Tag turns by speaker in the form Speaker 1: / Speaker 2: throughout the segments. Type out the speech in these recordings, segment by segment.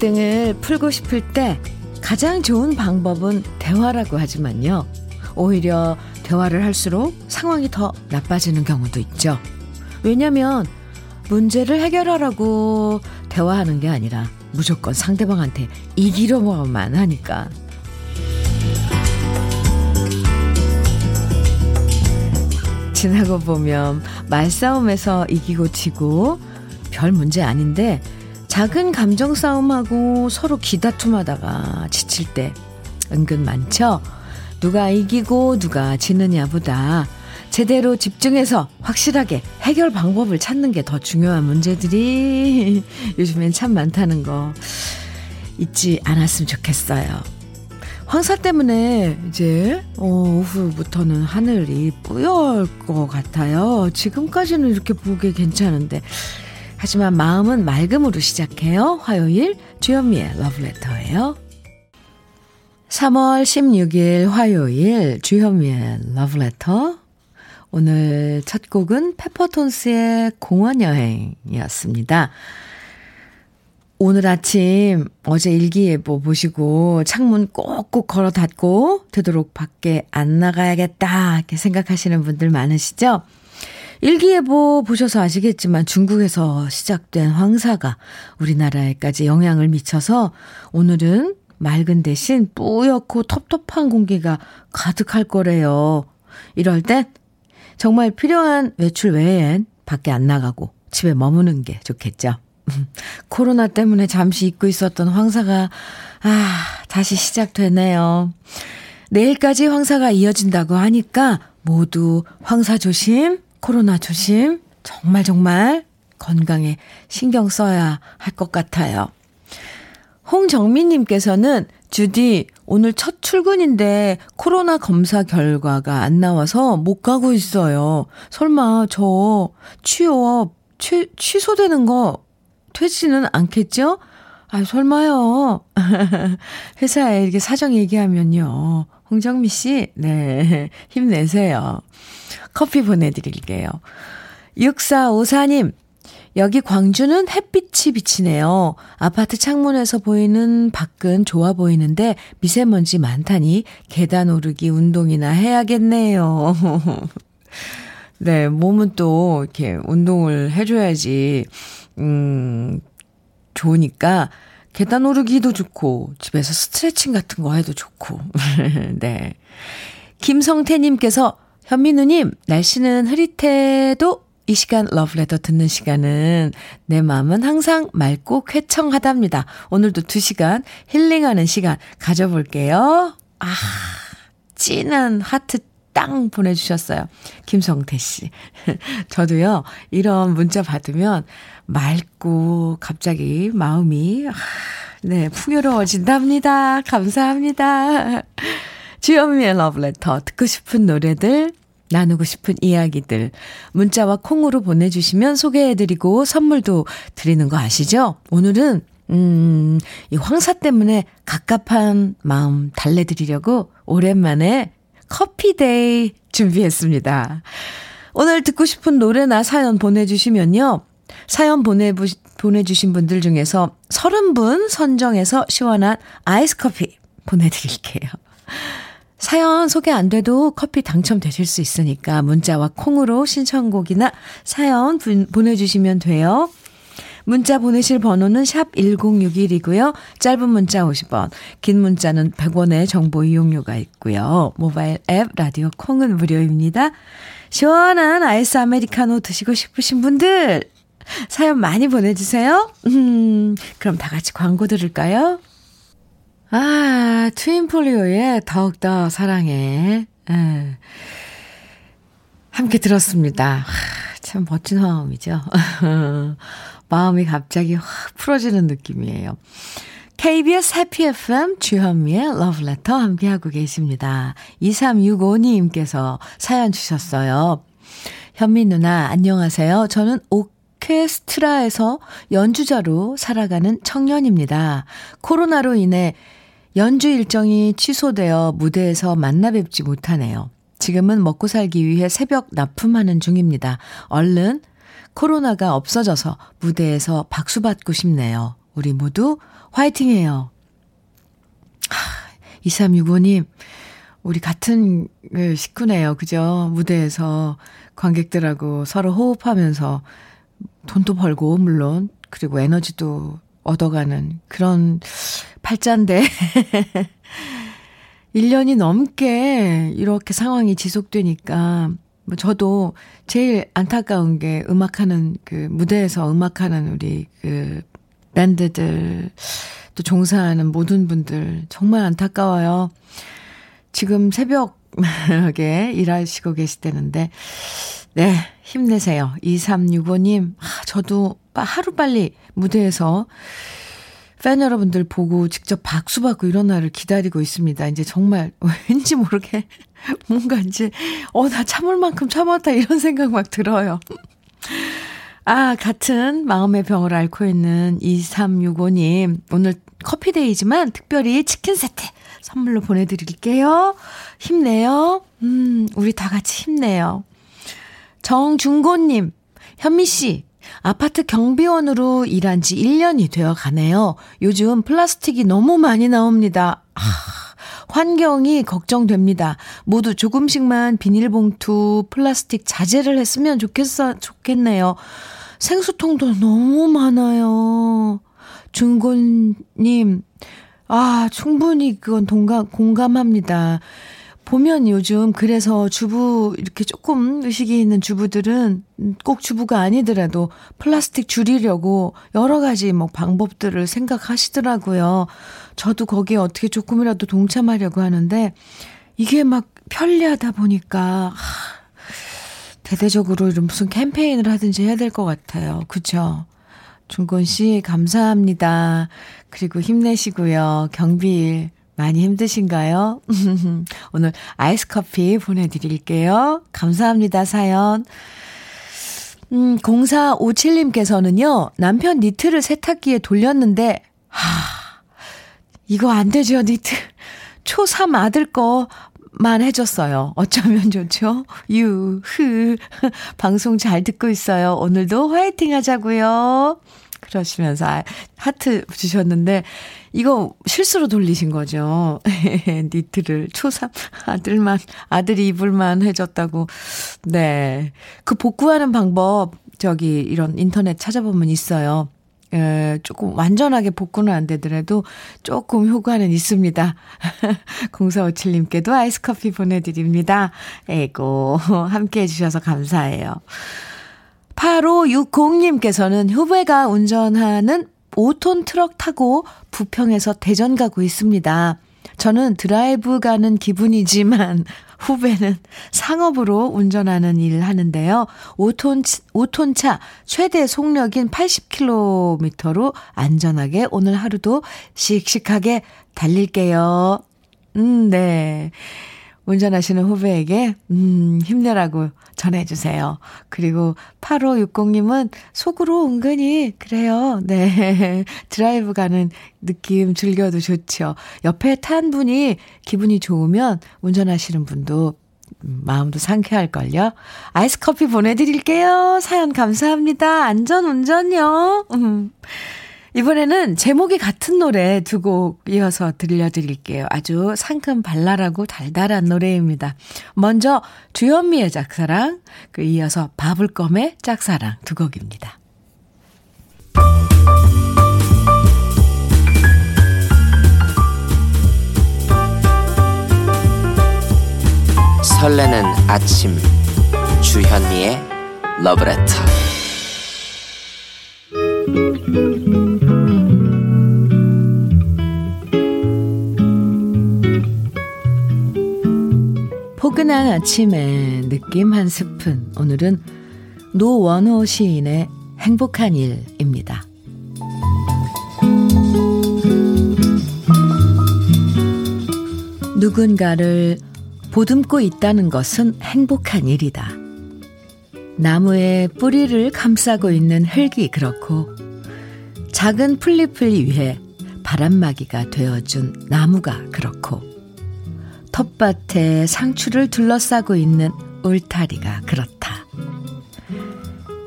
Speaker 1: 갈등을 풀고 싶을 때 가장 좋은 방법은 대화라고 하지만요. 오히려 대화를 할수록 상황이 더 나빠지는 경우도 있죠. 왜냐면 문제를 해결하라고 대화하는 게 아니라 무조건 상대방한테 이기려고만 하니까. 지나고 보면 말싸움에서 이기고 지고 별 문제 아닌데 작은 감정 싸움하고 서로 기다툼하다가 지칠 때 은근 많죠? 누가 이기고 누가 지느냐 보다 제대로 집중해서 확실하게 해결 방법을 찾는 게 더 중요한 문제들이 요즘엔 참 많다는 거 잊지 않았으면 좋겠어요. 황사 때문에 이제 어, 오후부터는 하늘이 뿌여올 것 같아요. 지금까지는 이렇게 보기 괜찮은데 하지만 마음은 맑음으로 시작해요. 화요일 주현미의 러브레터예요. 3월 16일 화요일 주현미의 러브레터 오늘 첫 곡은 페퍼톤스의 공원여행이었습니다. 오늘 아침 어제 일기예보 보시고 창문 꼭꼭 걸어 닫고 되도록 밖에 안 나가야겠다 이렇게 생각하시는 분들 많으시죠? 일기예보 보셔서 아시겠지만 중국에서 시작된 황사가 우리나라에까지 영향을 미쳐서 오늘은 맑은 대신 뿌옇고 텁텁한 공기가 가득할 거래요. 이럴 땐 정말 필요한 외출 외엔 밖에 안 나가고 집에 머무는 게 좋겠죠. 코로나 때문에 잠시 잊고 있었던 황사가, 아, 다시 시작되네요. 내일까지 황사가 이어진다고 하니까 모두 황사 조심, 코로나 조심, 정말 정말 건강에 신경 써야 할 것 같아요. 홍정민님께서는 주디, 오늘 첫 출근인데 코로나 검사 결과가 안 나와서 못 가고 있어요. 설마 저 취업, 취, 취소되는 거 되지는 않겠죠? 아, 설마요. 회사에 이렇게 사정 얘기하면요. 홍정미 씨, 네. 힘내세요. 커피 보내드릴게요. 6454님, 여기 광주는 햇빛이 비치네요. 아파트 창문에서 보이는 밖은 좋아 보이는데 미세먼지 많다니 계단 오르기 운동이나 해야겠네요. 네, 몸은 또 이렇게 운동을 해줘야지, 음, 좋으니까 계단 오르기도 좋고 집에서 스트레칭 같은 거 해도 좋고. 네. 김성태 님께서 현민우님, 날씨는 흐릿해도 이 시간 러브레터 듣는 시간은 내 마음은 항상 맑고 쾌청하답니다. 오늘도 두 시간 힐링하는 시간 가져볼게요. 아, 찐한 하트 땅 보내주셨어요. 김성태 씨. 저도요, 이런 문자 받으면 맑고 갑자기 마음이, 아, 네, 풍요로워진답니다. 감사합니다. 주현미의 러브레터 듣고 싶은 노래들 나누고 싶은 이야기들 문자와 콩으로 보내주시면 소개해드리고 선물도 드리는 거 아시죠? 오늘은 음, 이 황사 때문에 갑갑한 마음 달래드리려고 오랜만에 커피데이 준비했습니다. 오늘 듣고 싶은 노래나 사연 보내주시면요. 사연 보내, 보내주신 분들 중에서 30분 선정해서 시원한 아이스 커피 보내드릴게요. 사연 소개 안 돼도 커피 당첨되실 수 있으니까 문자와 콩으로 신청곡이나 사연 보내주시면 돼요. 문자 보내실 번호는 샵 1061이고요. 짧은 문자 50원, 긴 문자는 100원의 정보 이용료가 있고요. 모바일 앱 라디오 콩은 무료입니다. 시원한 아이스 아메리카노 드시고 싶으신 분들 사연 많이 보내주세요. 음, 그럼 다 같이 광고 들을까요? 아, 트윈폴리오의 더욱더 사랑해. 예. 함께 들었습니다. 참 멋진 화음이죠. 마음이 갑자기 확 풀어지는 느낌이에요. KBS 해피 FM 주현미의 러브레터 함께하고 계십니다. 2365님께서 사연 주셨어요. 현미 누나, 안녕하세요. 저는 오케스트라에서 연주자로 살아가는 청년입니다. 코로나로 인해 연주 일정이 취소되어 무대에서 만나 뵙지 못하네요. 지금은 먹고 살기 위해 새벽 납품하는 중입니다. 얼른 코로나가 없어져서 무대에서 박수 받고 싶네요. 우리 모두 화이팅해요. 2365님, 우리 같은 그 식구네요. 그죠? 무대에서 관객들하고 서로 호흡하면서 돈도 벌고, 물론. 그리고 에너지도 얻어가는 그런 팔자인데. 1년이 넘게 이렇게 상황이 지속되니까, 뭐 저도 제일 안타까운 게 음악하는 그 무대에서 음악하는 우리 그 밴드들 또 종사하는 모든 분들 정말 안타까워요. 지금 새벽에 일하시고 계시다는데, 네, 힘내세요. 2365님, 아, 저도 하루빨리 무대에서 팬 여러분들 보고 직접 박수 받고 이런 날을 기다리고 있습니다. 이제 정말 왠지 모르게 뭔가 이제, 어, 나 참을 만큼 참았다 이런 생각 막 들어요. 아, 같은 마음의 병을 앓고 있는 2365님, 오늘 커피데이지만 특별히 치킨 세트 선물로 보내드릴게요. 힘내요. 음, 우리 다 같이 힘내요. 정중고님, 현미씨, 아파트 경비원으로 일한 지 1년이 되어 가네요. 요즘 플라스틱이 너무 많이 나옵니다. 아, 환경이 걱정됩니다. 모두 조금씩만 비닐봉투, 플라스틱 자제를 했으면 좋겠어, 좋겠네요. 생수통도 너무 많아요. 중곤님, 아, 충분히 그건 동감, 공감합니다. 보면 요즘 그래서 주부 이렇게 조금 의식이 있는 주부들은 꼭 주부가 아니더라도 플라스틱 줄이려고 여러 가지 뭐 방법들을 생각하시더라고요. 저도 거기에 어떻게 조금이라도 동참하려고 하는데 이게 막 편리하다 보니까 하, 대대적으로 이런 무슨 캠페인을 하든지 해야 될 것 같아요. 그죠? 중곤 씨 감사합니다. 그리고 힘내시고요. 경비일 많이 힘드신가요? 오늘 아이스 커피 보내드릴게요. 감사합니다, 사연. 음, 0457님께서는요, 남편 니트를 세탁기에 돌렸는데, 하, 이거 안 되죠, 니트. 초3 아들 거 만 해줬어요. 어쩌면 좋죠? 유, 흐. 방송 잘 듣고 있어요. 오늘도 화이팅 하자고요. 그러시면서 아, 하트 주셨는데 이거 실수로 돌리신 거죠. 니트를 초3 아들만 아들이 입을만 해줬다고. 네. 그 복구하는 방법 저기 이런 인터넷 찾아보면 있어요. 에, 조금 완전하게 복구는 안 되더라도 조금 효과는 있습니다. 0457님께도 아이스 커피 보내드립니다. 에고, 함께 해주셔서 감사해요. 8560님께서는 후배가 운전하는 5톤 트럭 타고 부평에서 대전 가고 있습니다. 저는 드라이브 가는 기분이지만 후배는 상업으로 운전하는 일을 하는데요. 5톤, 5톤 차 최대 속력인 80km로 안전하게 오늘 하루도 씩씩하게 달릴게요. 음, 네. 운전하시는 후배에게, 음, 힘내라고 전해주세요. 그리고 8560님은 속으로 은근히, 그래요. 네. 드라이브 가는 느낌 즐겨도 좋죠. 옆에 탄 분이 기분이 좋으면 운전하시는 분도 마음도 상쾌할걸요. 아이스 커피 보내드릴게요. 사연 감사합니다. 안전 운전요. 음. 이번에는 제목이 같은 노래 두 곡 이어서 들려드릴게요. 아주 상큼 발랄하고 달달한 노래입니다. 먼저 주현미의 짝사랑, 그 이어서 바불검의 짝사랑 두 곡입니다.
Speaker 2: 설레는 아침 주현미의 러브레터
Speaker 1: 포근한 아침에 느낌 한 스푼. 오늘은 노원호 시인의 행복한 일입니다. 누군가를 보듬고 있다는 것은 행복한 일이다. 나무에 뿌리를 감싸고 있는 흙이 그렇고, 작은 풀잎을 위해 바람막이가 되어준 나무가 그렇고, 텃밭에 상추를 둘러싸고 있는 울타리가 그렇다.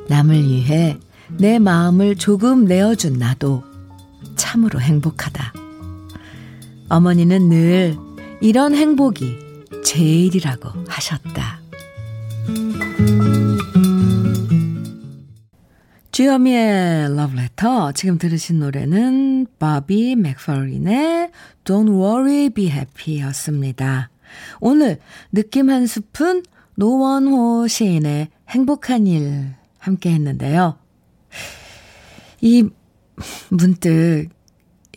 Speaker 1: 남을 위해 내 마음을 조금 내어준 나도 참으로 행복하다. 어머니는 늘 이런 행복이 제일이라고 하셨다. 주여미의 러브레터 지금 들으신 노래는 바비 맥퍼린의 Don't Worry Be Happy 였습니다. 오늘 느낌 한 스푼 노원호 시인의 행복한 일 함께 했는데요. 이 문득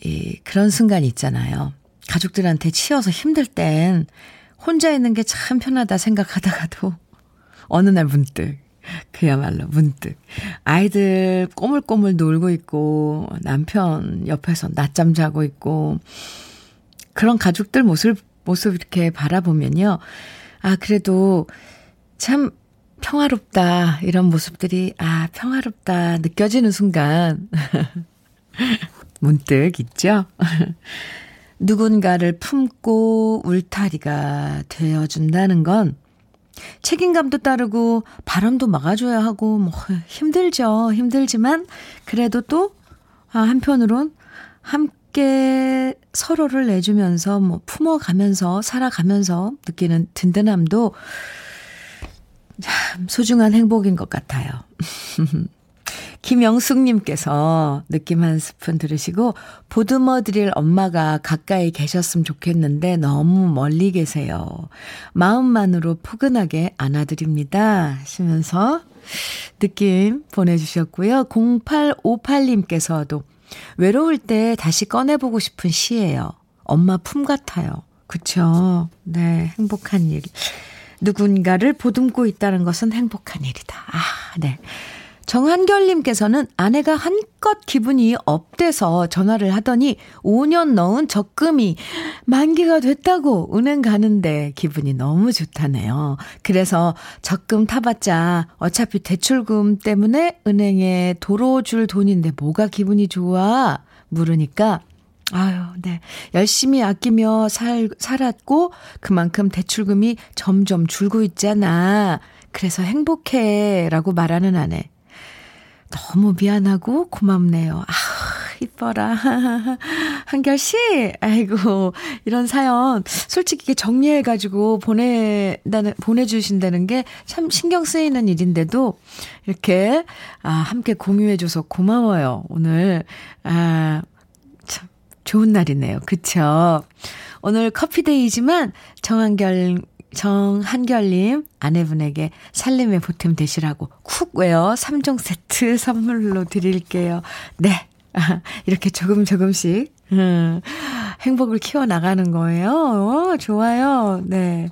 Speaker 1: 이 그런 순간 있잖아요. 가족들한테 치여서 힘들 땐 혼자 있는 게 참 편하다 생각하다가도 어느 날 문득 그야말로 문득 아이들 꼬물꼬물 놀고 있고 남편 옆에서 낮잠 자고 있고 그런 가족들 모습 모습 이렇게 바라보면요. 아 그래도 참 평화롭다 이런 모습들이 아 평화롭다 느껴지는 순간 문득 있죠. 누군가를 품고 울타리가 되어준다는 건 책임감도 따르고 바람도 막아줘야 하고 뭐 힘들죠. 힘들지만 그래도 또 아, 한편으론 함께 서로를 내주면서 뭐 품어가면서 살아가면서 느끼는 든든함도 참 소중한 행복인 것 같아요. 김영숙님께서 느낌 한 스푼 들으시고 보듬어 드릴 엄마가 가까이 계셨으면 좋겠는데 너무 멀리 계세요. 마음만으로 포근하게 안아드립니다. 하시면서 느낌 보내주셨고요. 0858님께서도 외로울 때 다시 꺼내보고 싶은 시예요. 엄마 품 같아요. 그쵸? 네, 행복한 일. 누군가를 보듬고 있다는 것은 행복한 일이다. 아, 네. 정한결님께서는 아내가 한껏 기분이 업돼서 전화를 하더니 5년 넣은 적금이 만기가 됐다고 은행 가는데 기분이 너무 좋다네요. 그래서 적금 타봤자 어차피 대출금 때문에 은행에 도로 줄 돈인데 뭐가 기분이 좋아? 물으니까 아유, 네. 열심히 아끼며 살, 살았고, 그만큼 대출금이 점점 줄고 있잖아. 그래서 행복해. 라고 말하는 아내. 너무 미안하고 고맙네요. 아, 이뻐라. 한결 씨, 아이고, 이런 사연, 솔직히 정리해가지고 보내다는, 보내주신다는 게 참 신경 쓰이는 일인데도, 이렇게, 아, 함께 공유해줘서 고마워요. 오늘, 아, 참, 좋은 날이네요. 그쵸? 오늘 커피 day지만 정한결 정한결님 아내분에게 살림의 보탬 되시라고 cookware 3종 세트 선물로 드릴게요. 네. 이렇게 조금 조금씩 음, 행복을 키워나가는 거예요. 오, 좋아요. 네.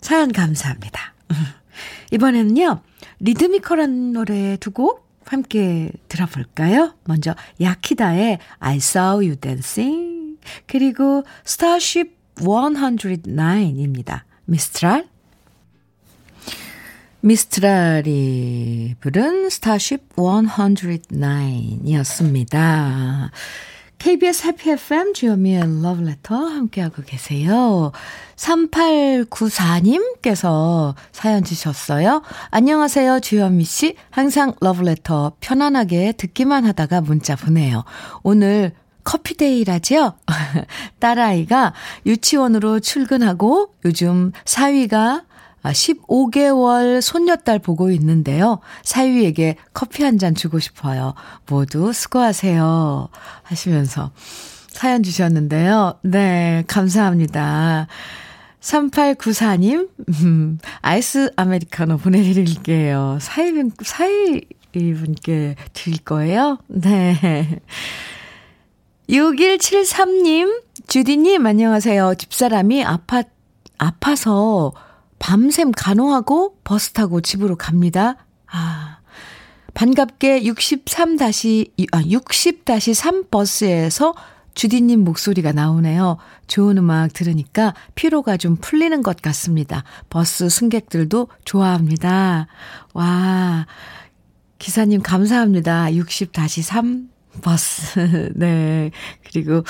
Speaker 1: 사연 감사합니다. 이번에는요. 리드미컬한 노래 두 곡 함께 들어볼까요? 먼저 야키다의 I Saw You Dancing 그리고 Starship 109입니다. 미스트랄? 미스트랄이 부른 Starship 109이었습니다. KBS Happy FM 주현미의 러브레터 함께하고 계세요. 3894님께서 사연 주셨어요. 안녕하세요, 주현미 씨. 항상 러브레터 편안하게 듣기만 하다가 문자 보내요. 오늘 커피데이라죠? 딸아이가 유치원으로 출근하고 요즘 사위가 15개월 손녀딸 보고 있는데요. 사위에게 커피 한 잔 주고 싶어요. 모두 수고하세요. 하시면서 사연 주셨는데요. 네, 감사합니다. 3894님, 음, 아이스 아메리카노 보내드릴게요. 사위분, 사위 분께 드릴 거예요? 네. 6173님, 주디님, 안녕하세요. 집사람이 아파, 아파서 밤샘 간호하고 버스 타고 집으로 갑니다. 아, 반갑게 63 다시, 아, 60-3 버스에서 주디님 목소리가 나오네요. 좋은 음악 들으니까 피로가 좀 풀리는 것 같습니다. 버스 승객들도 좋아합니다. 와, 기사님 감사합니다. 60-3 버스. 네. 그리고,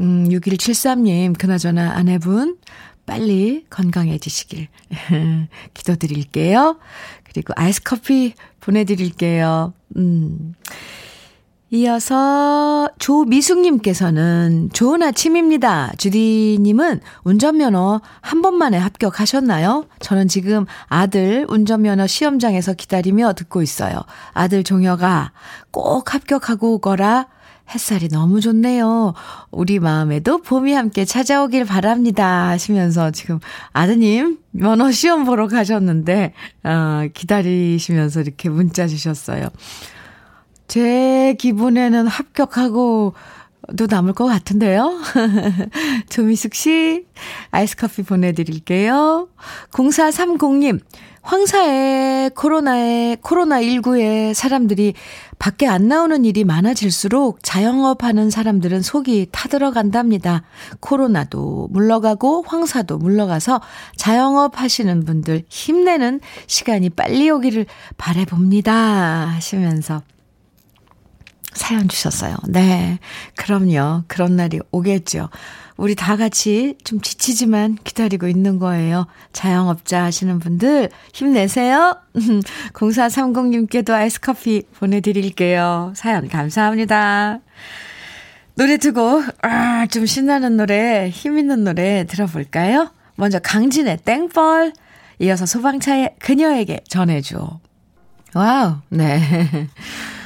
Speaker 1: 음, 6173님, 그나저나 아내분, 빨리 건강해지시길 기도드릴게요. 그리고 아이스 커피 보내드릴게요. 음. 이어서 조미숙님께서는 좋은 아침입니다. 주디님은 운전면허 한 번만에 합격하셨나요? 저는 지금 아들 운전면허 시험장에서 기다리며 듣고 있어요. 아들 종혁아, 꼭 합격하고 오거라. 햇살이 너무 좋네요. 우리 마음에도 봄이 함께 찾아오길 바랍니다. 하시면서 지금 아드님 면허 시험 보러 가셨는데, 어, 기다리시면서 이렇게 문자 주셨어요. 제 기분에는 합격하고 도 남을 것 같은데요. 조미숙 씨, 아이스 커피 보내드릴게요. 0430님, 황사에 코로나에, 코로나19에 사람들이 밖에 안 나오는 일이 많아질수록 자영업 하는 사람들은 속이 타들어간답니다. 코로나도 물러가고 황사도 물러가서 자영업 하시는 분들 힘내는 시간이 빨리 오기를 바래봅니다. 하시면서 사연 주셨어요. 네. 그럼요. 그런 날이 오겠죠. 우리 다 같이 좀 지치지만 기다리고 있는 거예요. 자영업자 하시는 분들 힘내세요. 0430님께도 아이스 커피 보내드릴게요. 사연 감사합니다. 노래 두 곡, 아, 좀 신나는 노래, 힘있는 노래 들어볼까요? 먼저 강진의 땡벌, 이어서 소방차의 그녀에게 전해줘. 와우, 네.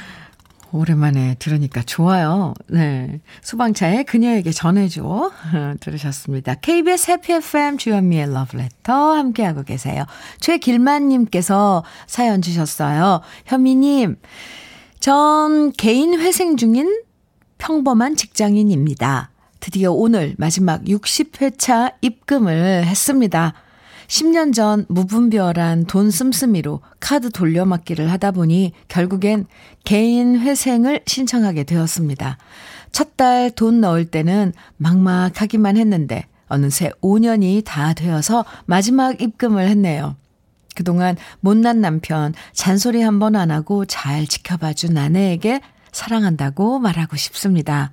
Speaker 1: 오랜만에 들으니까 좋아요. 네. 소방차에 그녀에게 전해줘. 들으셨습니다. KBS Happy FM 주현미의 러브레터 함께하고 계세요. 최길만님께서 사연 주셨어요. 현미님, 전 개인 회생 중인 평범한 직장인입니다. 드디어 오늘 마지막 60회차 입금을 했습니다. 10년 전 무분별한 돈 씀씀이로 카드 돌려막기를 하다 보니 결국엔 개인 회생을 신청하게 되었습니다. 첫 달 돈 넣을 때는 막막하기만 했는데 어느새 5년이 다 되어서 마지막 입금을 했네요. 그동안 못난 남편 잔소리 한 번 안 하고 잘 지켜봐준 아내에게 사랑한다고 말하고 싶습니다.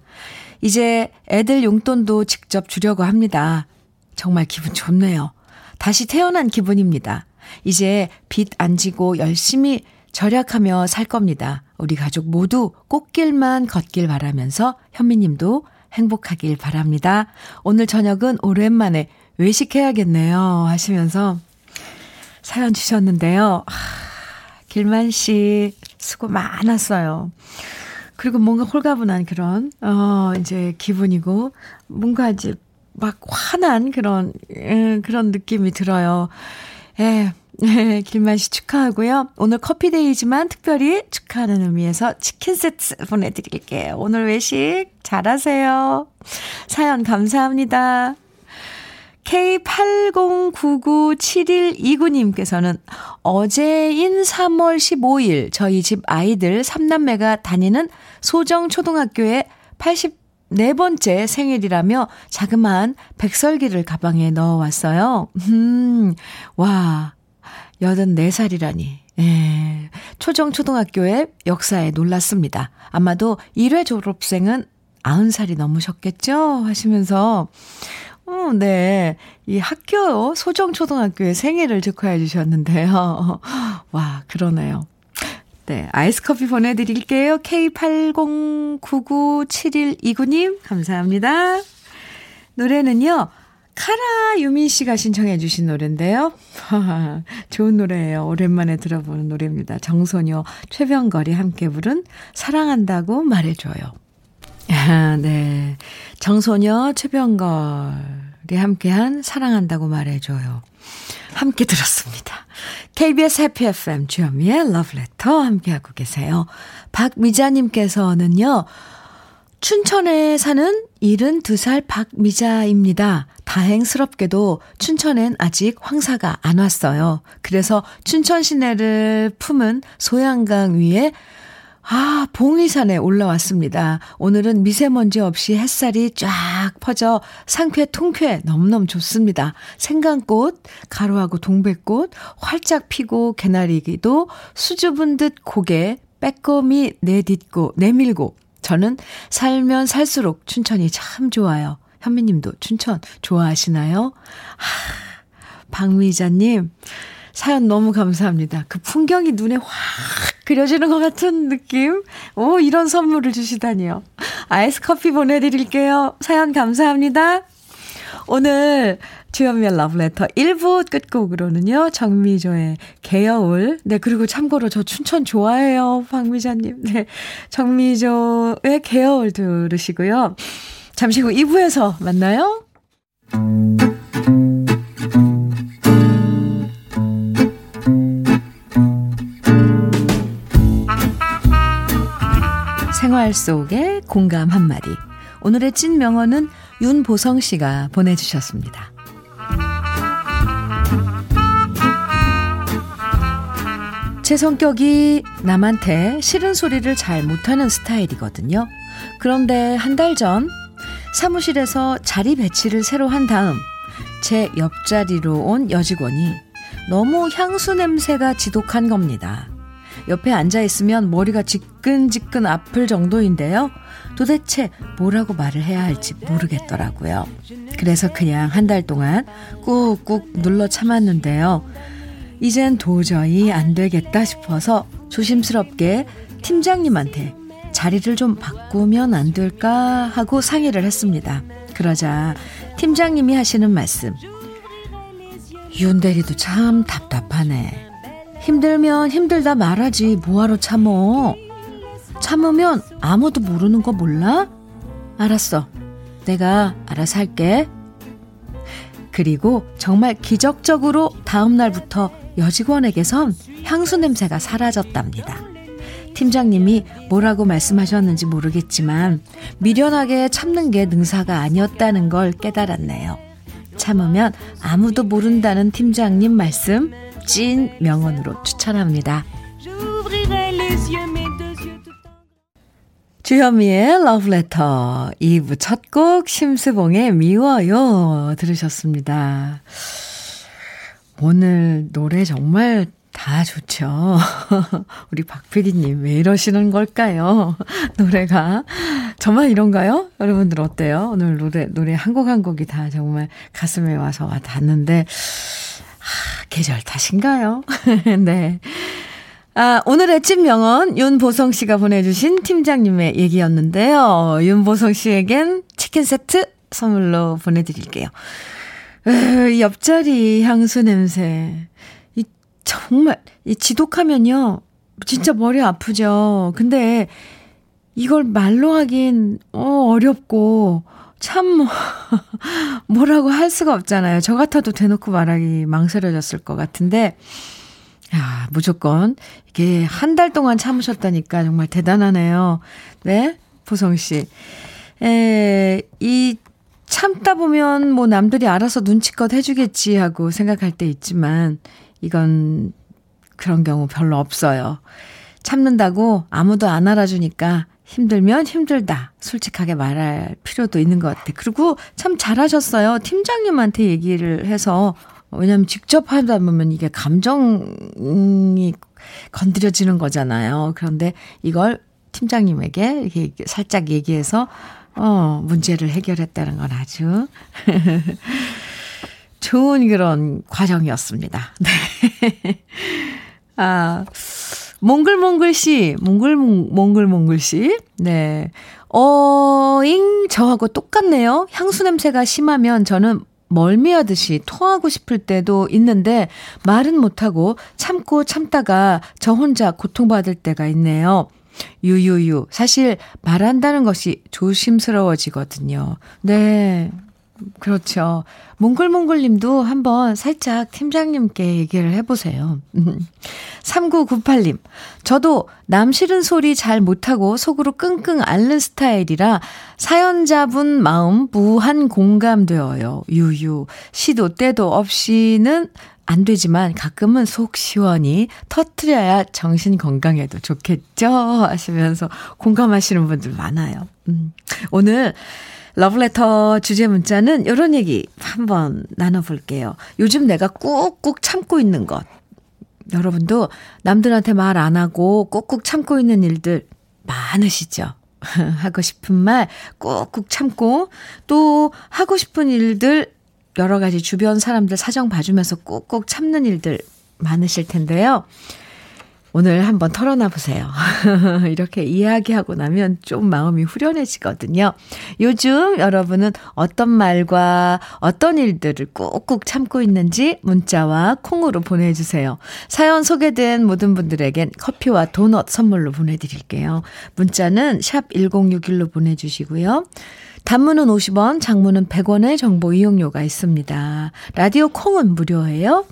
Speaker 1: 이제 애들 용돈도 직접 주려고 합니다. 정말 기분 좋네요. 다시 태어난 기분입니다. 이제 빚 안 지고 열심히 절약하며 살 겁니다. 우리 가족 모두 꽃길만 걷길 바라면서 현미님도 행복하길 바랍니다. 오늘 저녁은 오랜만에 외식해야겠네요. 하시면서 사연 주셨는데요. 하, 길만 씨 수고 많았어요. 그리고 뭔가 홀가분한 그런, 어, 이제 기분이고, 뭔가 이제 막 화난 그런, 음, 그런 느낌이 들어요. 예. 네, 길만 씨 축하하고요. 오늘 커피데이지만 특별히 축하하는 의미에서 치킨 세트 보내드릴게요. 오늘 외식 잘하세요. 사연 감사합니다. K80997129님께서는 어제인 3월 15일 저희 집 아이들 3남매가 다니는 소정초등학교에 80 네 번째 생일이라며 자그마한 백설기를 가방에 넣어왔어요. 음, 와, 84살이라니. 예, 초정초등학교의 역사에 놀랐습니다. 아마도 1회 졸업생은 90살이 넘으셨겠죠? 하시면서, 어, 네. 이 학교, 소정초등학교의 생일을 축하해 주셨는데요. 와, 그러네요. 네, 아이스 커피 보내드릴게요. K80997129님, 감사합니다. 노래는요, 카라 유민 씨가 신청해 주신 노래인데요. 좋은 노래예요. 오랜만에 들어보는 노래입니다. 정소녀, 최병걸이 함께 부른 사랑한다고 말해줘요. 아, 네. 정소녀, 최병걸이 함께한 사랑한다고 말해줘요. 함께 들었습니다. KBS 해피 FM 주현미의 러브레터 함께하고 계세요. 박미자님께서는요. 춘천에 사는 72살 박미자입니다. 다행스럽게도 춘천엔 아직 황사가 안 왔어요. 그래서 춘천 시내를 품은 소양강 위에 아, 봉이산에 올라왔습니다. 오늘은 미세먼지 없이 햇살이 쫙 퍼져 상쾌 통쾌 너무너무 좋습니다. 생강꽃, 가루하고 동백꽃 활짝 피고 개나리기도 수줍은 듯 고개 빼꼼히 내딛고 내밀고 저는 살면 살수록 춘천이 참 좋아요. 현미님도 춘천 좋아하시나요? 하, 박미자님 사연 너무 감사합니다. 그 풍경이 눈에 확 그려지는 것 같은 느낌? 오, 이런 선물을 주시다니요. 아이스 커피 보내드릴게요. 사연 감사합니다. 오늘 주현미의 러브레터 1부 끝곡으로는요, 정미조의 개여울. 네, 그리고 참고로 저 춘천 좋아해요, 박미자님. 네, 정미조의 개여울 들으시고요. 잠시 후 2부에서 만나요. 생활 속의 공감 한마디. 오늘의 찐 명언은 윤보성 씨가 보내주셨습니다. 제 성격이 남한테 싫은 소리를 잘 못하는 스타일이거든요. 그런데 한 달 전 사무실에서 자리 배치를 새로 한 다음 제 옆자리로 온 여직원이 너무 향수 냄새가 지독한 겁니다. 옆에 앉아 있으면 머리가 지끈지끈 아플 정도인데요. 도대체 뭐라고 말을 해야 할지 모르겠더라고요. 그래서 그냥 한 달 동안 꾹꾹 눌러 참았는데요. 이젠 도저히 안 되겠다 싶어서 조심스럽게 팀장님한테 자리를 좀 바꾸면 안 될까 하고 상의를 했습니다. 그러자 팀장님이 하시는 말씀. 윤대리도 참 답답하네. 힘들면 힘들다 말하지 뭐하러 참어. 참으면 아무도 모르는 거 몰라? 알았어. 내가 알아서 할게. 그리고 정말 기적적으로 다음날부터 여직원에게선 향수 냄새가 사라졌답니다. 팀장님이 뭐라고 말씀하셨는지 모르겠지만 미련하게 참는 게 능사가 아니었다는 걸 깨달았네요. 참으면 아무도 모른다는 팀장님 말씀 찐 명언으로 추천합니다. 주현미의 러브레터 2부 첫 곡 심수봉의 미워요 들으셨습니다. 오늘 노래 정말 다 좋죠. 우리 박PD님 왜 이러시는 걸까요? 노래가 정말 이런가요? 여러분들 어때요? 오늘 노래 노래 한 곡 한 곡이 다 정말 가슴에 와서 와 닿는데 아, 계절 탓인가요? 네. 아, 오늘의 찐 명언 윤보성 씨가 보내주신 팀장님의 얘기였는데요. 윤보성 씨에겐 치킨 세트 선물로 보내드릴게요. 으, 옆자리 향수 냄새. 이 정말 이 지독하면요. 진짜 머리 아프죠. 근데 이걸 말로 하긴 어, 어렵고 참 뭐 라고 할 수가 없잖아요. 저 같아도 대놓고 말하기 망설여졌을 것 같은데 야, 무조건 이게 한 달 동안 참으셨다니까 정말 대단하네요. 네, 보성 씨. 에, 이 참다 보면 뭐 남들이 알아서 눈치껏 해주겠지 하고 생각할 때 있지만 이건 그런 경우 별로 없어요. 참는다고 아무도 안 알아주니까 힘들면 힘들다. 솔직하게 말할 필요도 있는 것 같아. 그리고 참 잘하셨어요. 팀장님한테 얘기를 해서 왜냐면 직접 하다 보면 이게 감정이 건드려지는 거잖아요. 그런데 이걸 팀장님에게 이렇게 살짝 얘기해서 어, 문제를 해결했다는 건 아주 좋은 그런 과정이었습니다. 네. 아, 몽글몽글 씨, 몽글몽글몽글 씨. 네. 어잉, 저하고 똑같네요. 향수 냄새가 심하면 저는 멀미하듯이 토하고 싶을 때도 있는데 말은 못하고 참고 참다가 저 혼자 고통받을 때가 있네요. 유유유. 사실 말한다는 것이 조심스러워지거든요. 네. 그렇죠. 몽글몽글 님도 한번 살짝 팀장님께 얘기를 해보세요. 3998님. 저도 남 싫은 소리 잘 못하고 속으로 끙끙 앓는 스타일이라 사연자분 마음 무한 공감되어요. 유유. 시도 때도 없이는 안 되지만 가끔은 속 시원히 터트려야 정신 건강에도 좋겠죠? 하시면서 공감하시는 분들 많아요. 음. 오늘 러브레터 주제 문자는 이런 얘기 한번 나눠볼게요. 요즘 내가 꾹꾹 참고 있는 것. 여러분도 남들한테 말 안 하고 꾹꾹 참고 있는 일들 많으시죠? 하고 싶은 말 꾹꾹 참고 또 하고 싶은 일들 여러 가지 주변 사람들 사정 봐주면서 꾹꾹 참는 일들 많으실 텐데요. 오늘 한번 털어놔 보세요. 이렇게 이야기하고 나면 좀 마음이 후련해지거든요. 요즘 여러분은 어떤 말과 어떤 일들을 꾹꾹 참고 있는지 문자와 콩으로 보내주세요. 사연 소개된 모든 분들에겐 커피와 도넛 선물로 보내드릴게요. 문자는 샵 1061로 보내주시고요. 단문은 50원, 장문은 100원의 정보 이용료가 있습니다. 라디오 콩은 무료예요.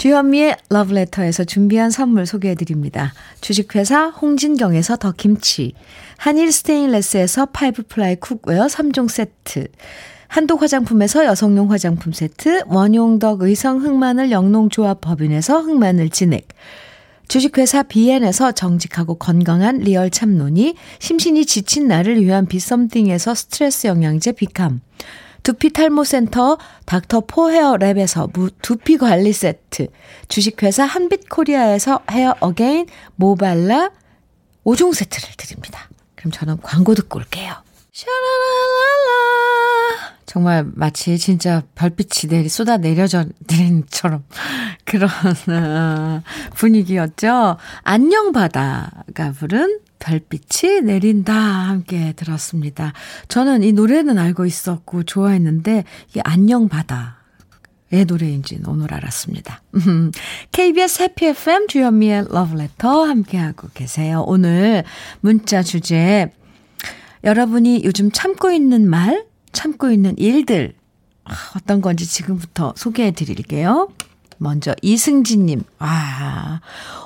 Speaker 1: 주현미의 러브레터에서 준비한 선물 소개해드립니다. 주식회사 홍진경에서 더김치, 한일 스테인레스에서 five ply cookware 3종 세트, 한독 화장품에서 여성용 화장품 세트, 원용덕 의성 흑마늘 영농조합 법인에서 흑마늘 진액, 주식회사 비엔에서 정직하고 건강한 리얼 참노니, 심신이 지친 나를 위한 비썸띵에서 스트레스 영양제 비캄, 두피 탈모 센터 닥터 포헤어 랩에서 두피 관리 세트, 주식회사 한빛 코리아에서 헤어 어게인 모발라 5종 세트를 드립니다. 그럼 저는 광고 듣고 올게요. 샤라라라라. 정말 마치 진짜 별빛이 내리 쏟아 내려져 내린처럼 그런 어, 분위기였죠. 안녕 바다가 부른 별빛이 내린다 함께 들었습니다. 저는 이 노래는 알고 있었고 좋아했는데 이 안녕 바다 의 노래인지는 오늘 알았습니다. KBS 해피 FM 주현미의 러브레터 함께하고 계세요. 오늘 문자 주제 여러분이 요즘 참고 있는 말, 참고 있는 일들 아, 어떤 건지 지금부터 소개해 드릴게요. 먼저 이승진님, 와,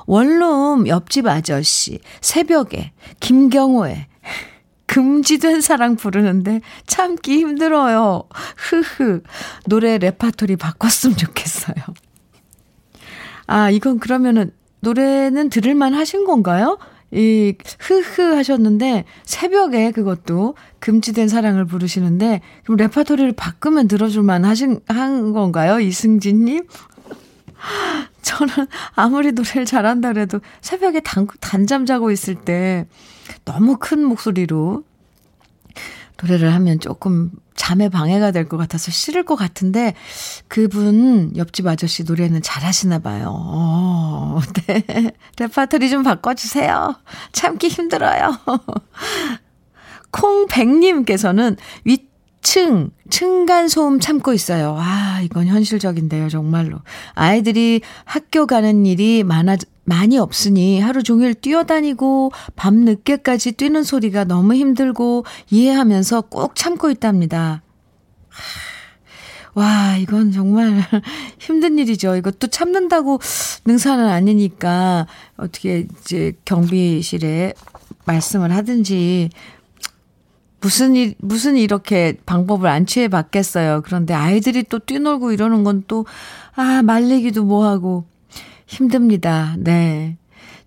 Speaker 1: 원룸 옆집 아저씨, 새벽에 김경호의 금지된 사랑 부르는데 참기 힘들어요. 흐흐. 노래 레파토리 바꿨으면 좋겠어요. 아, 이건 그러면은 노래는 들을만 하신 건가요? 이, 흐흐 하셨는데, 새벽에 그것도 금지된 사랑을 부르시는데, 그럼 레파토리를 바꾸면 들어줄만 하신, 한 건가요? 이승진님? 저는 아무리 노래를 잘한다 그래도 새벽에 단, 단잠 자고 있을 때 너무 큰 목소리로 노래를 하면 조금 잠에 방해가 될 것 같아서 싫을 것 같은데 그분 옆집 아저씨 노래는 잘하시나 봐요. 어, 네. 레파토리 좀 바꿔주세요. 참기 힘들어요. 콩백님께서는 윗 층, 층간 소음 참고 있어요. 아, 이건 현실적인데요, 정말로. 아이들이 학교 가는 일이 많아, 많이 없으니 하루 종일 뛰어다니고 밤 늦게까지 뛰는 소리가 너무 힘들고 이해하면서 꼭 참고 있답니다. 와, 이건 정말 힘든 일이죠. 이것도 참는다고 능사는 아니니까 어떻게 이제 경비실에 말씀을 하든지 무슨 일, 무슨 이렇게 방법을 안 취해 봤겠어요. 그런데 아이들이 또 뛰놀고 이러는 건 또, 아, 말리기도 뭐하고 힘듭니다. 네.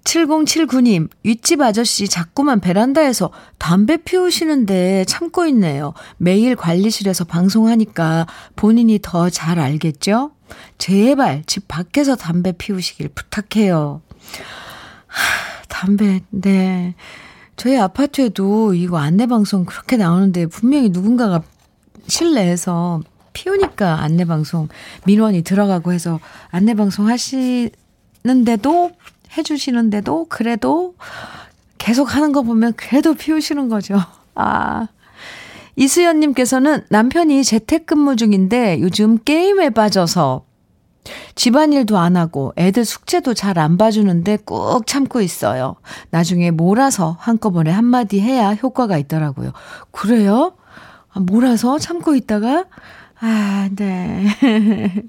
Speaker 1: 7079님, 윗집 아저씨 자꾸만 베란다에서 담배 피우시는데 참고 있네요. 매일 관리실에서 방송하니까 본인이 더 잘 알겠죠? 제발 집 밖에서 담배 피우시길 부탁해요. 하, 담배, 네. 저희 아파트에도 이거 안내방송 그렇게 나오는데 분명히 누군가가 실내에서 피우니까 안내방송 민원이 들어가고 해서 안내방송 하시 는데도 해주시는데도 그래도 계속 하는 거 보면 그래도 피우시는 거죠. 아. 이수연님께서는 남편이 재택근무 중인데 요즘 게임에 빠져서 집안일도 안 하고 애들 숙제도 잘 안 봐주는데 꾹 참고 있어요. 나중에 몰아서 한꺼번에 한마디 해야 효과가 있더라고요. 그래요? 아, 몰아서 참고 있다가? 아, 네.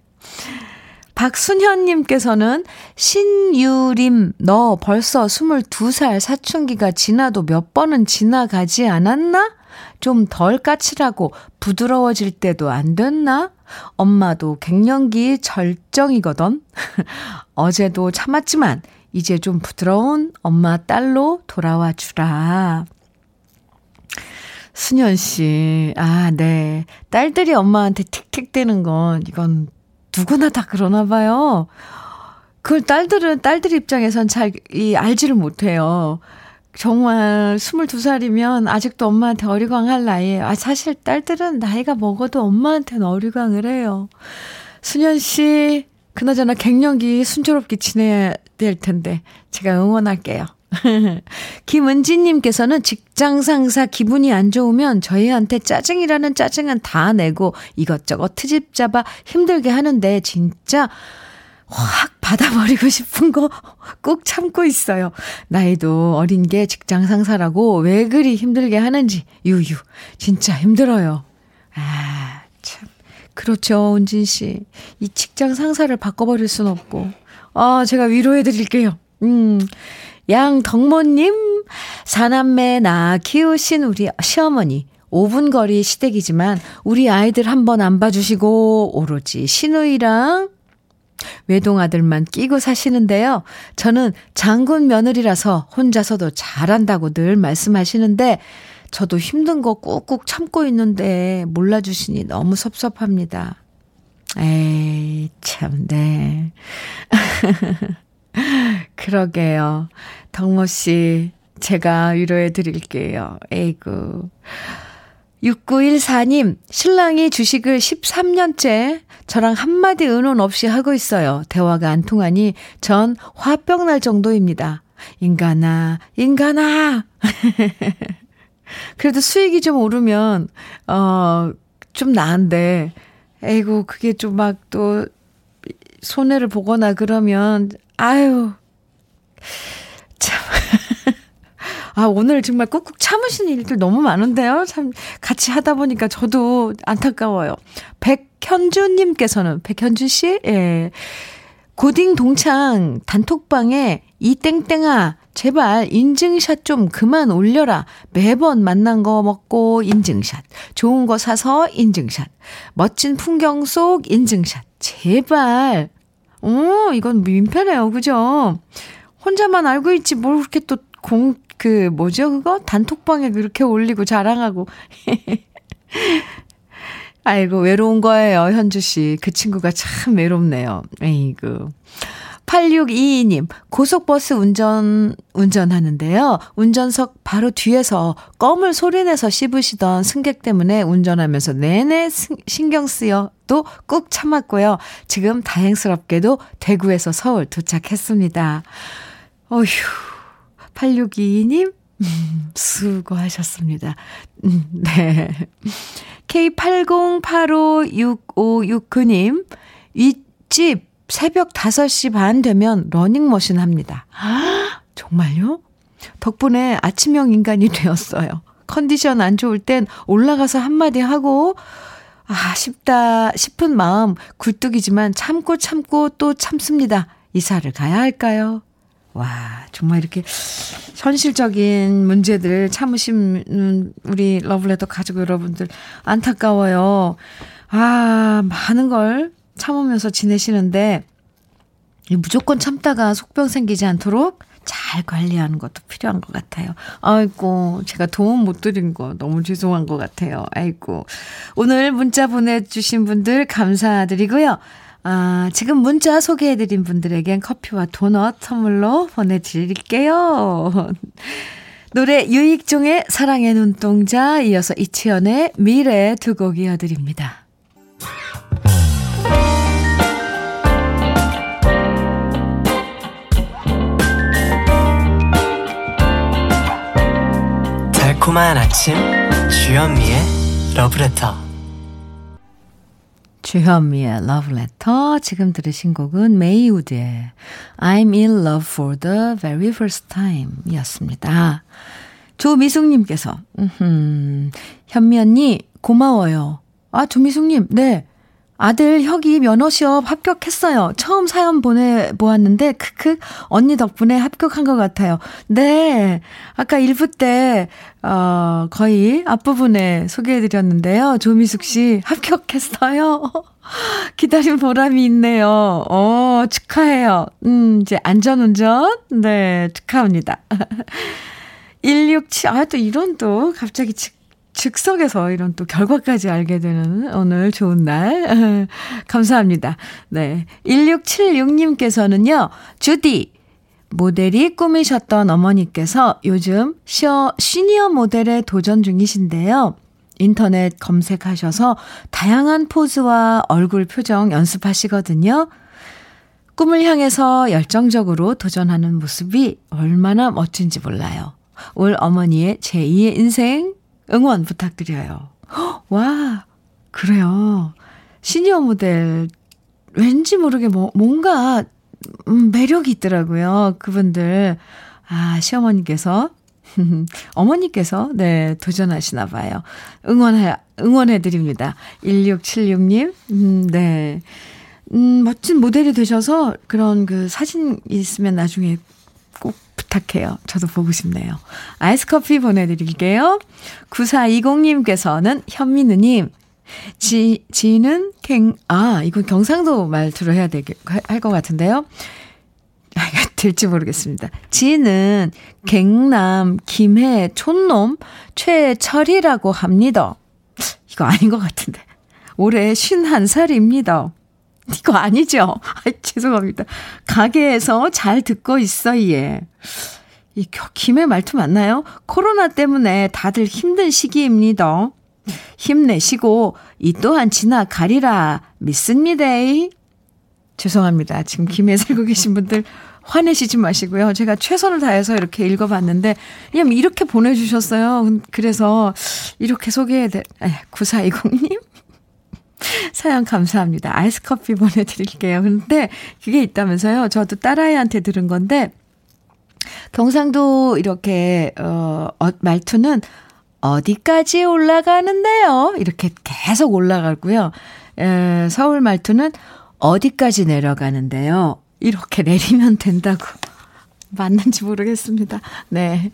Speaker 1: 박순현님께서는 신유림, 너 벌써 22살 사춘기가 지나도 몇 번은 지나가지 않았나? 좀 덜 까칠하고 부드러워질 때도 안 됐나? 엄마도 갱년기 절정이거든. 어제도 참았지만 이제 좀 부드러운 엄마 딸로 돌아와 주라. 수년 씨, 아, 네. 딸들이 엄마한테 틱틱대는 건 이건 누구나 다 그러나 봐요. 그걸 딸들은 딸들 입장에선 잘 이 알지를 못해요. 정말 22살이면 아직도 엄마한테 어리광할 나이에요. 아, 사실 딸들은 나이가 먹어도 엄마한테는 어리광을 해요. 수년 씨, 그나저나 갱년기 순조롭게 지내야 될 텐데 제가 응원할게요. 김은지님께서는 직장 상사 기분이 안 좋으면 저희한테 짜증이라는 짜증은 다 내고 이것저것 트집 잡아 힘들게 하는데 진짜 확 받아버리고 싶은 거 꼭 참고 있어요. 나이도 어린 게 직장 상사라고 왜 그리 힘들게 하는지 유유 진짜 힘들어요. 아 참. 그렇죠, 은진 씨. 이 직장 상사를 바꿔버릴 순 없고. 아, 제가 위로해 드릴게요. 음. 양덕모님, 사남매 나 키우신 우리 시어머니. 5분 거리 시댁이지만 우리 아이들 한번 안 봐주시고 오로지 신우이랑 외동아들만 끼고 사시는데요. 저는 장군 며느리라서 혼자서도 잘한다고 늘 말씀하시는데 저도 힘든 거 꾹꾹 참고 있는데 몰라주시니 너무 섭섭합니다. 에이, 참, 네. 그러게요. 덕모 씨, 제가 위로해 드릴게요. 에이구. 6914님, 신랑이 주식을 13년째 저랑 한마디 의논 없이 하고 있어요. 대화가 안 통하니 전 화병 날 정도입니다. 인간아, 인간아! 그래도 수익이 좀 오르면, 어, 좀 나은데, 에이구, 그게 좀 막 또, 손해를 보거나 그러면, 아유, 참. 아, 오늘 정말 꾹꾹 참으시는 일들 너무 많은데요? 참, 같이 하다 보니까 저도 안타까워요. 백현주님께서는, 백현주씨? 예. 고딩 동창 단톡방에 이 땡땡아, 제발 인증샷 좀 그만 올려라. 매번 만난 거 먹고 인증샷. 좋은 거 사서 인증샷. 멋진 풍경 속 인증샷. 제발. 오, 이건 민폐네요. 그죠? 혼자만 알고 있지 뭘 그렇게 또 공, 그, 뭐죠, 그거? 단톡방에 그렇게 올리고 자랑하고. 아이고, 외로운 거예요, 현주 씨. 그 친구가 참 외롭네요. 에이구. 8622님, 고속버스 운전, 운전하는데요. 운전석 바로 뒤에서 껌을 소리내서 씹으시던 승객 때문에 운전하면서 내내 신경 쓰여 또 꾹 참았고요. 지금 다행스럽게도 대구에서 서울 도착했습니다. 어휴, 8622님, 음, 수고하셨습니다. 음, 네. K80856569님, 윗집 새벽 5시 반 되면 러닝머신 합니다. 아, 정말요? 덕분에 아침형 인간이 되었어요. 컨디션 안 좋을 땐 올라가서 한마디 하고, 아, 쉽다 싶은 마음 굴뚝이지만 참고 참고 또 참습니다. 이사를 가야 할까요? 와, 정말 이렇게 현실적인 문제들 참으시는 우리 러블레터 가족 여러분들 안타까워요. 아, 많은 걸 참으면서 지내시는데 무조건 참다가 속병 생기지 않도록 잘 관리하는 것도 필요한 것 같아요. 아이고, 제가 도움 못 드린 거 너무 죄송한 것 같아요. 아이고. 오늘 문자 보내주신 분들 감사드리고요. 아, 지금 문자 소개해드린 분들에겐 커피와 도넛 선물로 보내드릴게요. 노래 유익종의 사랑의 눈동자 이어서 이치현의 미래 두 곡 이어드립니다.
Speaker 2: 달콤한 아침 주현미의 러브레터
Speaker 1: 주현미의 러브레터 지금 들으신 곡은 메이우드의 I'm in love for the very first time 이었습니다. 조미숙님께서 음흠, 현미 언니 고마워요. 아 조미숙님 네 아들 혁이 면허 시험 합격했어요. 처음 사연 보내보았는데, 크크, 언니 덕분에 합격한 것 같아요. 네. 아까 1부 때, 어, 거의 앞부분에 소개해드렸는데요. 조미숙 씨 합격했어요. 기다린 보람이 있네요. 어, 축하해요. 음, 이제 안전운전? 네, 축하합니다. 167, 아, 또 이런 또 갑자기 즉석에서 이런 또 결과까지 알게 되는 오늘 좋은 날. 감사합니다. 네. 1676님께서는요, 주디, 모델이 꿈이셨던 어머니께서 요즘 시어, 시니어 모델에 도전 중이신데요. 인터넷 검색하셔서 다양한 포즈와 얼굴 표정 연습하시거든요. 꿈을 향해서 열정적으로 도전하는 모습이 얼마나 멋진지 몰라요. 올 어머니의 제2의 인생 응원 부탁드려요. 와, 그래요. 시니어 모델, 왠지 모르게 뭐, 뭔가, 음, 매력이 있더라고요. 그분들. 아, 시어머니께서, 어머니께서, 네, 도전하시나 봐요. 응원해, 응원해 드립니다. 1676님, 음, 네. 음, 멋진 모델이 되셔서 그런 그 사진 있으면 나중에 꼭 부탁해요. 저도 보고 싶네요. 아이스 커피 보내드릴게요. 9420님께서는 현민우님, 지, 지는 갱, 아, 이건 경상도 말투로 해야 되게, 할 것 같은데요. 아, 될지 모르겠습니다. 지는 갱남, 김해, 촌놈, 최철이라고 합니다. 이거 아닌 것 같은데. 올해 51살입니다. 이거 아니죠? 아, 죄송합니다. 가게에서 잘 듣고 있어, 얘. 이 김의 말투 맞나요? 코로나 때문에 다들 힘든 시기입니다. 힘내시고 이 또한 지나가리라 믿습니다. 죄송합니다. 지금 김해 살고 계신 분들 화내시지 마시고요. 제가 최선을 다해서 이렇게 읽어봤는데, 그냥 이렇게 보내주셨어요. 그래서 이렇게 소개해, 드 9420님? 사연 감사합니다. 아이스 커피 보내드릴게요. 근데 그게 있다면서요. 저도 딸아이한테 들은 건데, 경상도 이렇게, 어, 어 말투는 어디까지 올라가는데요? 이렇게 계속 올라가고요. 에, 서울 말투는 어디까지 내려가는데요? 이렇게 내리면 된다고. 맞는지 모르겠습니다. 네.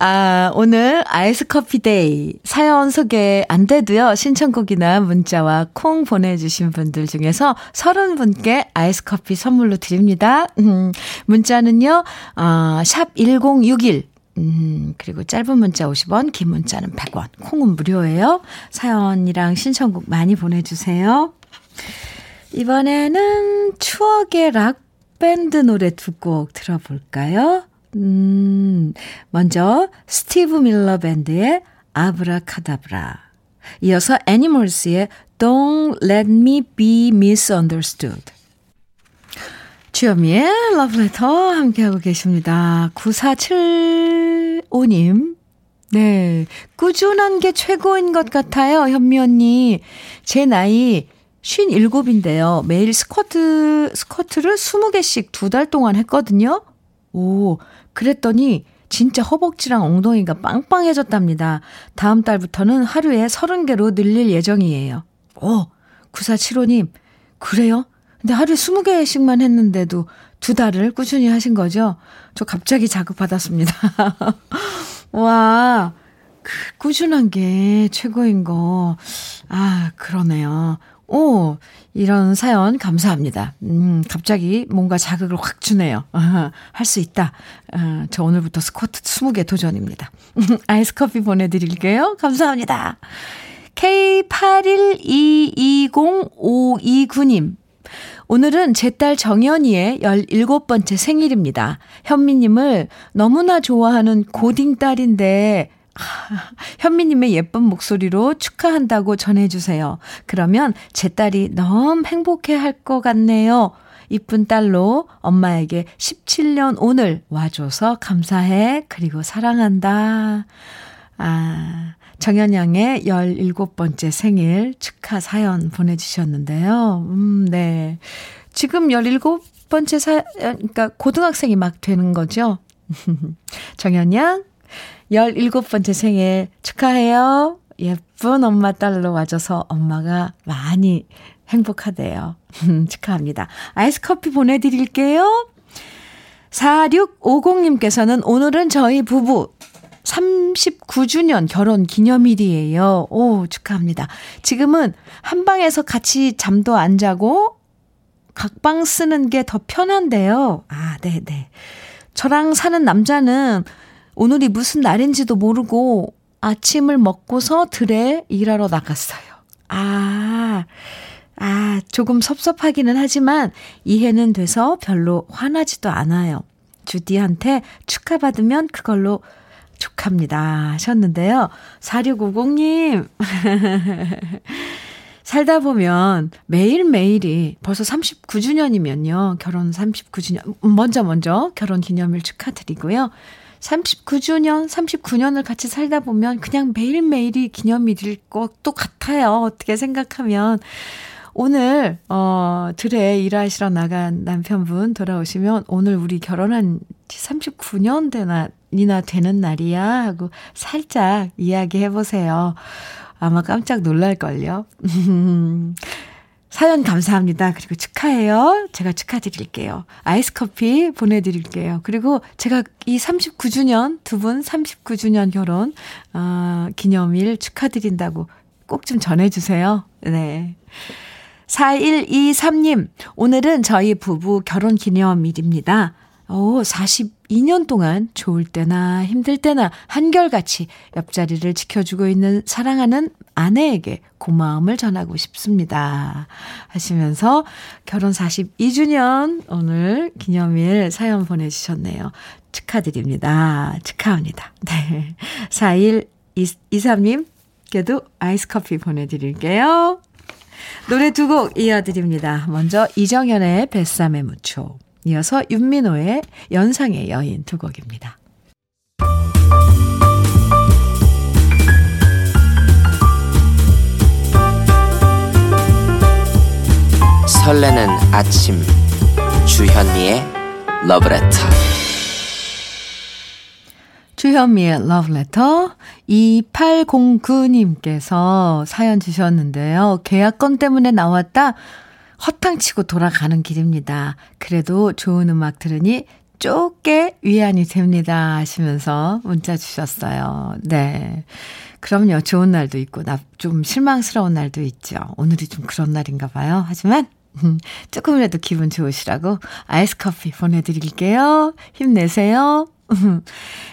Speaker 1: 아, 오늘 아이스 커피 day 사연 소개 안 돼도요. 신청곡이나 문자와 콩 보내주신 분들 중에서 30분께 아이스 커피 선물로 드립니다. 음, 문자는요, 어, 샵1061. 음, 그리고 짧은 문자 50원, 긴 문자는 100원. 콩은 무료예요. 사연이랑 신청곡 많이 보내주세요. 이번에는 추억의 락밴드 노래 두 곡 들어볼까요? 음, 먼저 스티브 밀러 밴드의 아브라카다브라. 이어서 애니멀스의 Don't Let Me Be Misunderstood. 주여미의 러브레터 함께하고 계십니다. 9475님. 네. 꾸준한 게 최고인 것 같아요, 현미 언니. 제 나이 57인데요. 매일 스쿼트, 스쿼트를 20개씩 두 달 동안 했거든요. 오, 그랬더니 진짜 허벅지랑 엉덩이가 빵빵해졌답니다. 다음 달부터는 하루에 30개로 늘릴 예정이에요. 오, 9475님, 그래요? 근데 하루에 20개씩만 했는데도 두 달을 꾸준히 하신 거죠? 저 갑자기 자극받았습니다. 와, 그 꾸준한 게 최고인 거. 아, 그러네요. 오, 이런 사연 감사합니다. 음, 갑자기 뭔가 자극을 확 주네요. 할수 있다. 아, 저 오늘부터 스쿼트 20개 도전입니다. 아이스 커피 보내드릴게요. 감사합니다. K81220529님. 오늘은 제 딸 정연이의 17번째 생일입니다. 현미님을 너무나 좋아하는 고딩 딸인데 현미님의 예쁜 목소리로 축하한다고 전해주세요. 그러면 제 딸이 너무 행복해 할 것 같네요. 이쁜 딸로 엄마에게 17년 오늘 와줘서 감사해. 그리고 사랑한다. 아, 정현양의 17번째 생일 축하 사연 보내주셨는데요. 음, 네. 지금 17번째 사, 그러니까 고등학생이 막 되는 거죠. 정현양, 17번째 생일 축하해요. 예쁜 엄마 딸로 와줘서 엄마가 많이 행복하대요. 축하합니다. 아이스 커피 보내드릴게요. 4650님께서는 오늘은 저희 부부 39주년 결혼 기념일이에요. 오, 축하합니다. 지금은 한 방에서 같이 잠도 안 자고 각방 쓰는 게 더 편한데요. 아, 네네. 네. 저랑 사는 남자는 오늘이 무슨 날인지도 모르고 아침을 먹고서 들에 일하러 나갔어요. 아, 아, 조금 섭섭하기는 하지만 이해는 돼서 별로 화나지도 않아요. 주디한테 축하받으면 그걸로 족합니다. 하셨는데요. 4650님. 살다 보면 매일매일이 벌써 39주년이면요. 결혼 39주년. 먼저 먼저 결혼 기념일 축하드리고요. 39주년, 39년을 같이 살다 보면 그냥 매일매일이 기념일일 것도 같아요. 어떻게 생각하면. 오늘, 어, 들에 일하시러 나간 남편분 돌아오시면 오늘 우리 결혼한 지 39년 되나, 이나 되는 날이야 하고 살짝 이야기해 보세요. 아마 깜짝 놀랄걸요. 사연 감사합니다. 그리고 축하해요. 제가 축하드릴게요. 아이스 커피 보내드릴게요. 그리고 제가 이 39주년, 두 분 39주년 결혼, 어, 기념일 축하드린다고 꼭 좀 전해주세요. 네. 4123님, 오늘은 저희 부부 결혼 기념일입니다. 오, 42년 동안 좋을 때나 힘들 때나 한결같이 옆자리를 지켜주고 있는 사랑하는 아내에게 고마움을 전하고 싶습니다. 하시면서 결혼 42주년 오늘 기념일 사연 보내주셨네요. 축하드립니다. 축하합니다. 네. 4123님께도 아이스 커피 보내드릴게요. 노래 두 곡 이어드립니다. 먼저 이정현의 뱃삼의 무초. 이어서 윤민호의 연상의 여인 두 곡입니다.
Speaker 3: 설레는 아침 주현미의 러브레터
Speaker 1: 주현미의 러브레터 2809님께서 사연 주셨는데요. 계약건 때문에 나왔다 허탕치고 돌아가는 길입니다. 그래도 좋은 음악 들으니 쪼게 위안이 됩니다. 하시면서 문자 주셨어요. 네. 그럼요. 좋은 날도 있고, 나, 좀 실망스러운 날도 있죠. 오늘이 좀 그런 날인가 봐요. 하지만, 조금이라도 기분 좋으시라고 아이스 커피 보내드릴게요. 힘내세요.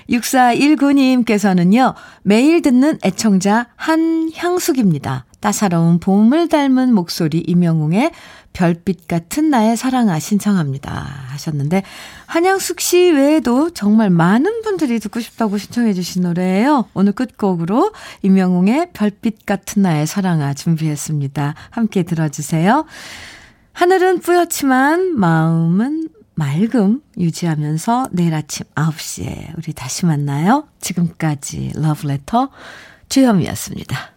Speaker 1: 6419님께서는요, 매일 듣는 애청자 한향숙입니다. 따사로운 봄을 닮은 목소리 이명웅의 별빛 같은 나의 사랑아 신청합니다. 하셨는데, 한양숙 씨 외에도 정말 많은 분들이 듣고 싶다고 신청해 주신 노래예요. 오늘 끝곡으로 이명웅의 별빛 같은 나의 사랑아 준비했습니다. 함께 들어주세요. 하늘은 뿌옇지만 마음은 맑음 유지하면서 내일 아침 9시에 우리 다시 만나요. 지금까지 러브레터 주현미였습니다.